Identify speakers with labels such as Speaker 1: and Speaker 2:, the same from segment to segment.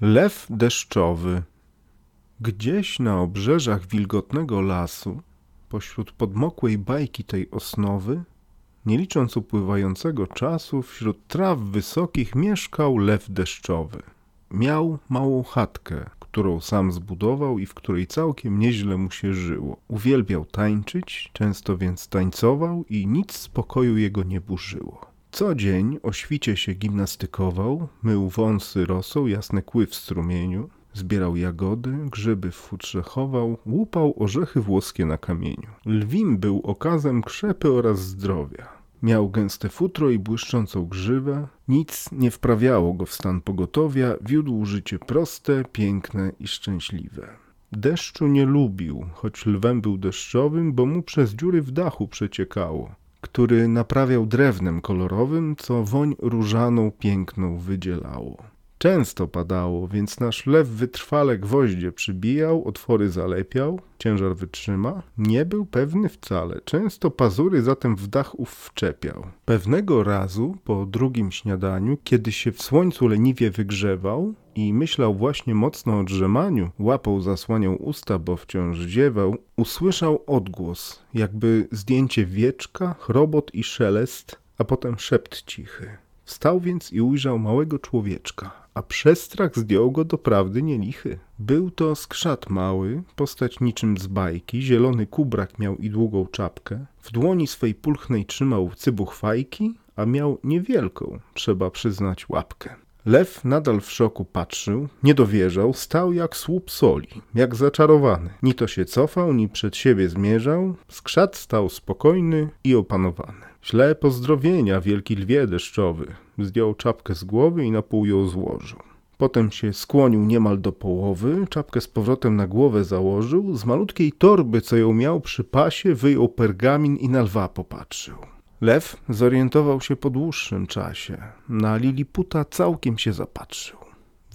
Speaker 1: Lew deszczowy. Gdzieś na obrzeżach wilgotnego lasu, pośród podmokłej bajki tej osnowy, nie licząc upływającego czasu, wśród traw wysokich mieszkał lew deszczowy. Miał małą chatkę, którą sam zbudował i w której całkiem nieźle mu się żyło. Uwielbiał tańczyć, często więc tańcował i nic spokoju jego nie burzyło. Co dzień o świcie się gimnastykował, mył wąsy rosą, jasne kły w strumieniu, zbierał jagody, grzyby w futrze chował, łupał orzechy włoskie na kamieniu. Lwim był okazem krzepy oraz zdrowia. Miał gęste futro i błyszczącą grzywę, nic nie wprawiało go w stan pogotowia, wiódł życie proste, piękne i szczęśliwe. Deszczu nie lubił, choć lwem był deszczowym, bo mu przez dziury w dachu przeciekało który naprawiał drewnem kolorowym, co woń różaną piękną wydzielało. Często padało, więc nasz lew wytrwale gwoździe przybijał, otwory zalepiał, ciężar wytrzyma. Nie był pewny wcale, często pazury zatem w dach ów wczepiał. Pewnego razu, po drugim śniadaniu, kiedy się w słońcu leniwie wygrzewał i myślał właśnie mocno o drzemaniu, łapą zasłaniał usta, bo wciąż ziewał, usłyszał odgłos, jakby zdjęcie wieczka, chrobot i szelest, a potem szept cichy. Wstał więc i ujrzał małego człowieczka, a przestrach zdjął go doprawdy nielichy. Był to skrzat mały, postać niczym z bajki, zielony kubrak miał i długą czapkę, w dłoni swej pulchnej trzymał cybuch fajki, a miał niewielką, trzeba przyznać, łapkę. Lew nadal w szoku patrzył, nie dowierzał, stał jak słup soli, jak zaczarowany. Ni to się cofał, ni przed siebie zmierzał, skrzat stał spokojny i opanowany. Śle pozdrowienia, wielki lwie deszczowy. Zdjął czapkę z głowy i na pół ją złożył. Potem się skłonił niemal do połowy, czapkę z powrotem na głowę założył, z malutkiej torby, co ją miał przy pasie, wyjął pergamin i na lwa popatrzył. Lew zorientował się po dłuższym czasie. Na Liliputa całkiem się zapatrzył.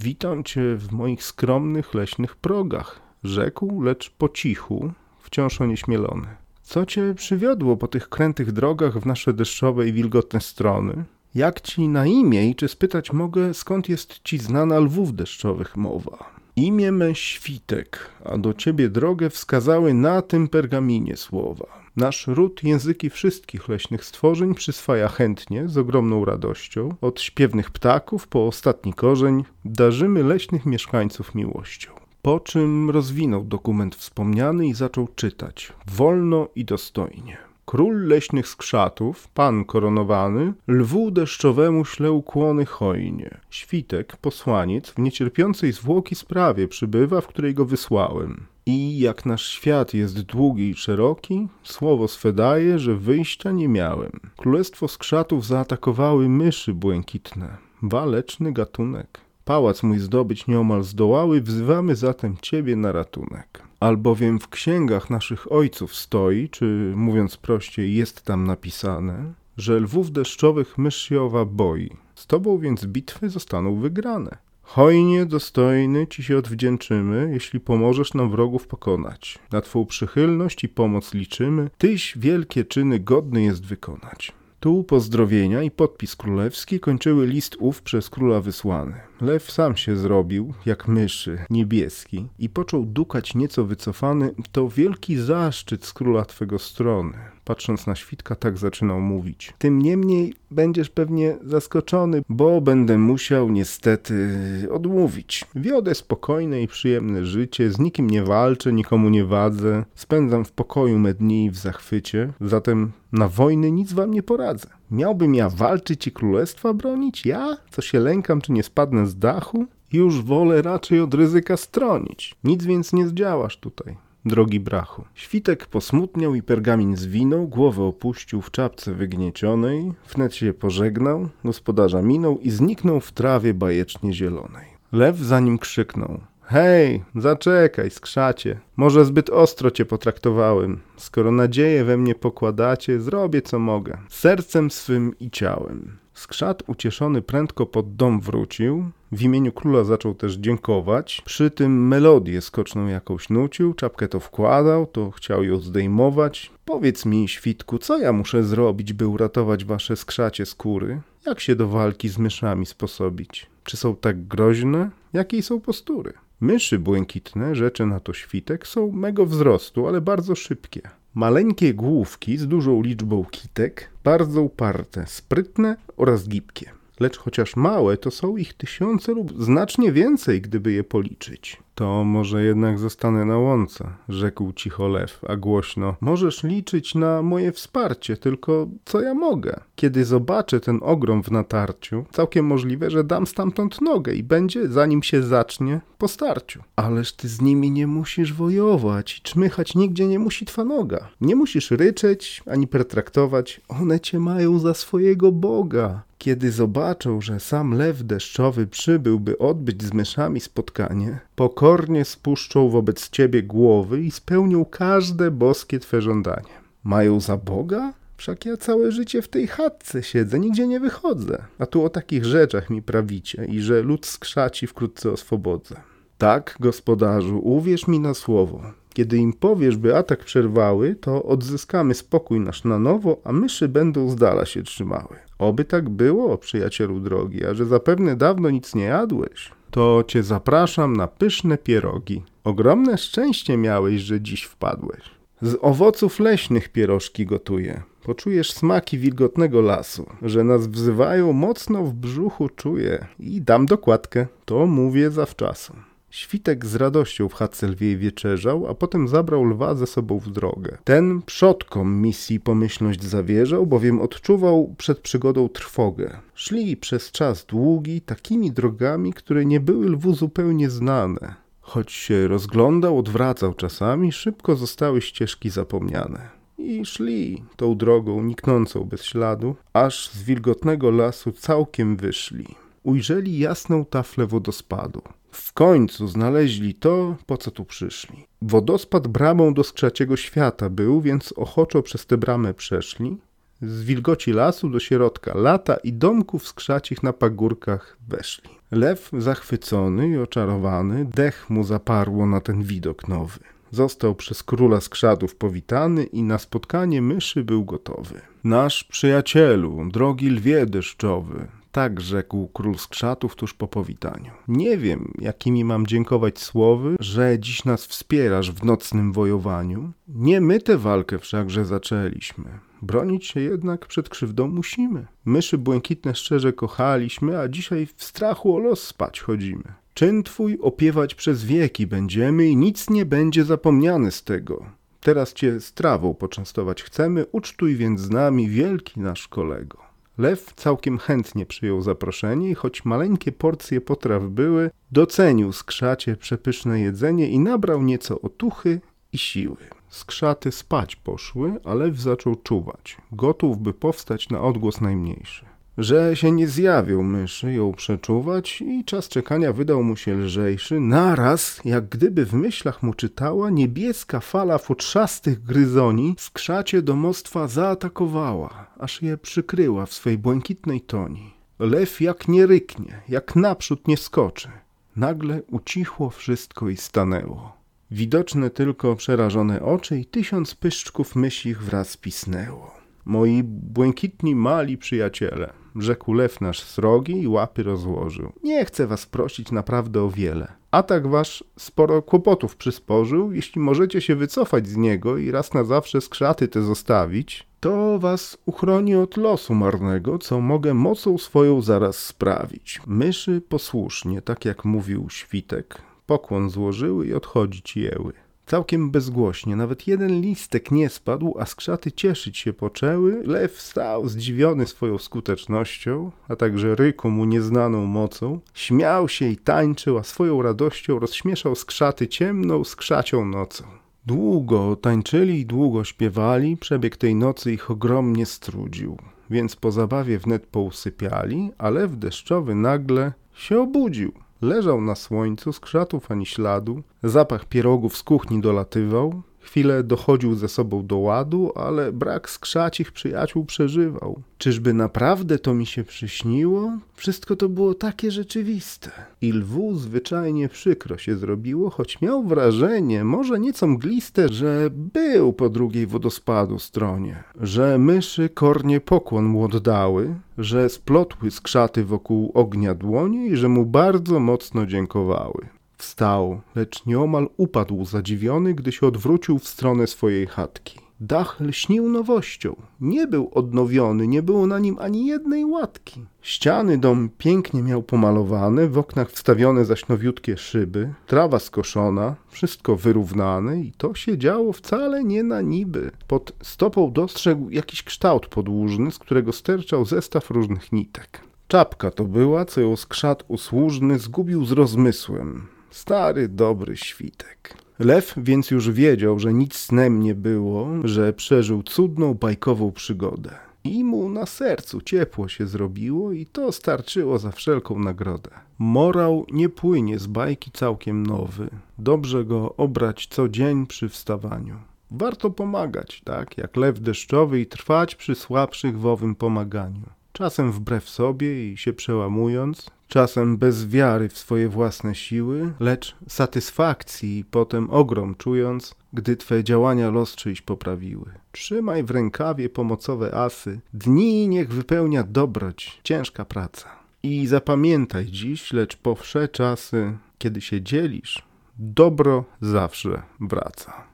Speaker 1: Witam cię w moich skromnych leśnych progach, rzekł, lecz po cichu, wciąż onieśmielony. Co cię przywiodło po tych krętych drogach w nasze deszczowe i wilgotne strony? Jak ci na imię i czy spytać mogę, skąd jest ci znana lwów deszczowych mowa? Imię me Świtek, a do ciebie drogę wskazały na tym pergaminie słowa. Nasz ród języki wszystkich leśnych stworzeń przyswaja chętnie, z ogromną radością. Od śpiewnych ptaków po ostatni korzeń darzymy leśnych mieszkańców miłością. Po czym rozwinął dokument wspomniany i zaczął czytać, wolno i dostojnie. Król leśnych skrzatów, pan koronowany, lwu deszczowemu śle ukłony hojnie. Świtek, posłaniec, w niecierpiącej zwłoki sprawie przybywa, w której go wysłałem. I jak nasz świat jest długi i szeroki, słowo swe daje, że wyjścia nie miałem. Królestwo skrzatów zaatakowały myszy błękitne, waleczny gatunek. Pałac mój zdobyć nieomal zdołały, wzywamy zatem Ciebie na ratunek. Albowiem w księgach naszych ojców stoi, czy mówiąc prościej, jest tam napisane, że lwów deszczowych mysz się owa boi. Z Tobą więc bitwy zostaną wygrane. Hojnie, dostojny, Ci się odwdzięczymy, jeśli pomożesz nam wrogów pokonać. Na Twą przychylność i pomoc liczymy, Tyś wielkie czyny godny jest wykonać. Tu pozdrowienia i podpis królewski kończyły list ów przez króla wysłany. Lew sam się zrobił, jak myszy, niebieski i począł dukać nieco wycofany, to wielki zaszczyt z króla twego strony. Patrząc na świdka, tak zaczynał mówić. Tym niemniej będziesz pewnie zaskoczony, bo będę musiał niestety odmówić. Wiodę spokojne i przyjemne życie, z nikim nie walczę, nikomu nie wadzę, spędzam w pokoju me dni w zachwycie, zatem na wojny nic wam nie poradzę. Miałbym ja walczyć i królestwa bronić? Ja? Co się lękam, czy nie spadnę z dachu? Już wolę raczej od ryzyka stronić. Nic więc nie zdziałasz tutaj drogi brachu. Świtek posmutniał i pergamin zwinął, głowę opuścił w czapce wygniecionej, wnet się pożegnał, gospodarza minął i zniknął w trawie bajecznie zielonej. Lew za nim krzyknął. Hej, zaczekaj, skrzacie. Może zbyt ostro cię potraktowałem. Skoro nadzieję we mnie pokładacie, zrobię co mogę. Sercem swym i ciałem. Skrzat ucieszony prędko pod dom wrócił, w imieniu króla zaczął też dziękować, przy tym melodię skoczną jakąś nucił, czapkę to wkładał, to chciał ją zdejmować. Powiedz mi, świtku, co ja muszę zrobić, by uratować wasze skrzacie skóry? Jak się do walki z myszami sposobić? Czy są tak groźne? Jakiej są postury? Myszy błękitne, rzeczy na to świtek, są mego wzrostu, ale bardzo szybkie. Maleńkie główki z dużą liczbą kitek, bardzo uparte, sprytne oraz gibkie. Lecz chociaż małe, to są ich tysiące lub znacznie więcej, gdyby je policzyć. To może jednak zostanę na łące, rzekł cicho lew, a głośno. Możesz liczyć na moje wsparcie, tylko co ja mogę? Kiedy zobaczę ten ogrom w natarciu, całkiem możliwe, że dam stamtąd nogę i będzie, zanim się zacznie, po starciu. Ależ ty z nimi nie musisz wojować, czmychać nigdzie nie musi twa noga. Nie musisz ryczeć, ani pertraktować, one cię mają za swojego Boga. Kiedy zobaczą, że sam lew deszczowy przybył, by odbyć z myszami spotkanie, pokornie spuszczą wobec ciebie głowy i spełnią każde boskie twe żądanie. Mają za Boga? Wszak ja całe życie w tej chatce siedzę, nigdzie nie wychodzę. A tu o takich rzeczach mi prawicie i że lud skrzaci wkrótce oswobodzę. Tak, gospodarzu, uwierz mi na słowo. Kiedy im powiesz, by atak przerwały, to odzyskamy spokój nasz na nowo, a myszy będą z dala się trzymały. Oby tak było, przyjacielu drogi, a że zapewne dawno nic nie jadłeś, to cię zapraszam na pyszne pierogi. Ogromne szczęście miałeś, że dziś wpadłeś. Z owoców leśnych pierożki gotuję. Poczujesz smaki wilgotnego lasu, że nas wzywają, mocno w brzuchu czuję i dam dokładkę. To mówię zawczasu. Świtek z radością w chatce lwiej wieczerzał, a potem zabrał lwa ze sobą w drogę. Ten przodkom misji pomyślność zawierzał, bowiem odczuwał przed przygodą trwogę. Szli przez czas długi takimi drogami, które nie były lwu zupełnie znane. Choć się rozglądał, odwracał czasami, szybko zostały ścieżki zapomniane. I szli tą drogą niknącą bez śladu, aż z wilgotnego lasu całkiem wyszli. Ujrzeli jasną taflę wodospadu. W końcu znaleźli to, po co tu przyszli. Wodospad bramą do skrzaciego świata był, więc ochoczo przez tę bramę przeszli. Z wilgoci lasu do środka lata i domków skrzacich na pagórkach weszli. Lew zachwycony i oczarowany, dech mu zaparło na ten widok nowy. Został przez króla skrzatów powitany i na spotkanie myszy był gotowy. Nasz przyjacielu, drogi lwie deszczowy, tak rzekł król skrzatów tuż po powitaniu. Nie wiem, jakimi mam dziękować słowy, że dziś nas wspierasz w nocnym wojowaniu. Nie my tę walkę wszakże zaczęliśmy. Bronić się jednak przed krzywdą musimy. Myszy błękitne szczerze kochaliśmy, a dzisiaj w strachu o los spać chodzimy. Czyn twój opiewać przez wieki będziemy i nic nie będzie zapomniane z tego. Teraz cię strawą poczęstować chcemy, ucztuj więc z nami wielki nasz kolego. Lew całkiem chętnie przyjął zaproszenie i choć maleńkie porcje potraw były, docenił skrzacie przepyszne jedzenie i nabrał nieco otuchy i siły. Skrzaty spać poszły, a lew zaczął czuwać, gotów by powstać na odgłos najmniejszy że się nie zjawił myszy ją przeczuwać i czas czekania wydał mu się lżejszy. Naraz, jak gdyby w myślach mu czytała, niebieska fala futrzastych gryzoni skrzacie domostwa zaatakowała, aż je przykryła w swej błękitnej toni. Lew jak nie ryknie, jak naprzód nie skoczy. Nagle ucichło wszystko i stanęło. Widoczne tylko przerażone oczy i tysiąc pyszczków mysich wraz pisnęło. Moi błękitni mali przyjaciele, rzekł lew nasz srogi i łapy rozłożył. Nie chcę was prosić naprawdę o wiele. Atak wasz sporo kłopotów przysporzył. Jeśli możecie się wycofać z niego i raz na zawsze skrzaty te zostawić, to was uchroni od losu marnego, co mogę mocą swoją zaraz sprawić. Myszy posłusznie, tak jak mówił świtek, pokłon złożyły i odchodzić jęły. Całkiem bezgłośnie, nawet jeden listek nie spadł, a skrzaty cieszyć się poczęły. Lew stał zdziwiony swoją skutecznością, a także ryku mu nieznaną mocą. Śmiał się i tańczył, a swoją radością rozśmieszał skrzaty ciemną, skrzacią nocą. Długo tańczyli i długo śpiewali, przebieg tej nocy ich ogromnie strudził, więc po zabawie wnet pousypiali, a lew deszczowy nagle się obudził. Leżał na słońcu, z krzatów ani śladu, zapach pierogów z kuchni dolatywał, Chwilę dochodził ze sobą do ładu, ale brak skrzacich przyjaciół przeżywał. Czyżby naprawdę to mi się przyśniło? Wszystko to było takie rzeczywiste. I lwu zwyczajnie przykro się zrobiło, choć miał wrażenie, może nieco mgliste, że był po drugiej wodospadu stronie, że myszy kornie pokłon mu oddały, że splotły skrzaty wokół ognia dłonie i że mu bardzo mocno dziękowały. Wstał, lecz nieomal upadł zadziwiony, gdy się odwrócił w stronę swojej chatki. Dach lśnił nowością. Nie był odnowiony, nie było na nim ani jednej łatki. Ściany dom pięknie miał pomalowane, w oknach wstawione zaś nowiutkie szyby, trawa skoszona, wszystko wyrównane i to się działo wcale nie na niby. Pod stopą dostrzegł jakiś kształt podłużny, z którego sterczał zestaw różnych nitek. Czapka to była, co ją skrzat usłużny zgubił z rozmysłem. Stary, dobry świtek. Lew więc już wiedział, że nic snem nie było, że przeżył cudną, bajkową przygodę. I mu na sercu ciepło się zrobiło i to starczyło za wszelką nagrodę. Morał nie płynie z bajki całkiem nowy. Dobrze go obrać co dzień przy wstawaniu. Warto pomagać, tak jak lew deszczowy i trwać przy słabszych w owym pomaganiu czasem wbrew sobie i się przełamując, czasem bez wiary w swoje własne siły, lecz satysfakcji i potem ogrom czując, gdy twe działania los czyjś poprawiły. Trzymaj w rękawie pomocowe asy, dni niech wypełnia dobroć, ciężka praca. I zapamiętaj dziś, lecz po wsze czasy, kiedy się dzielisz, dobro zawsze wraca.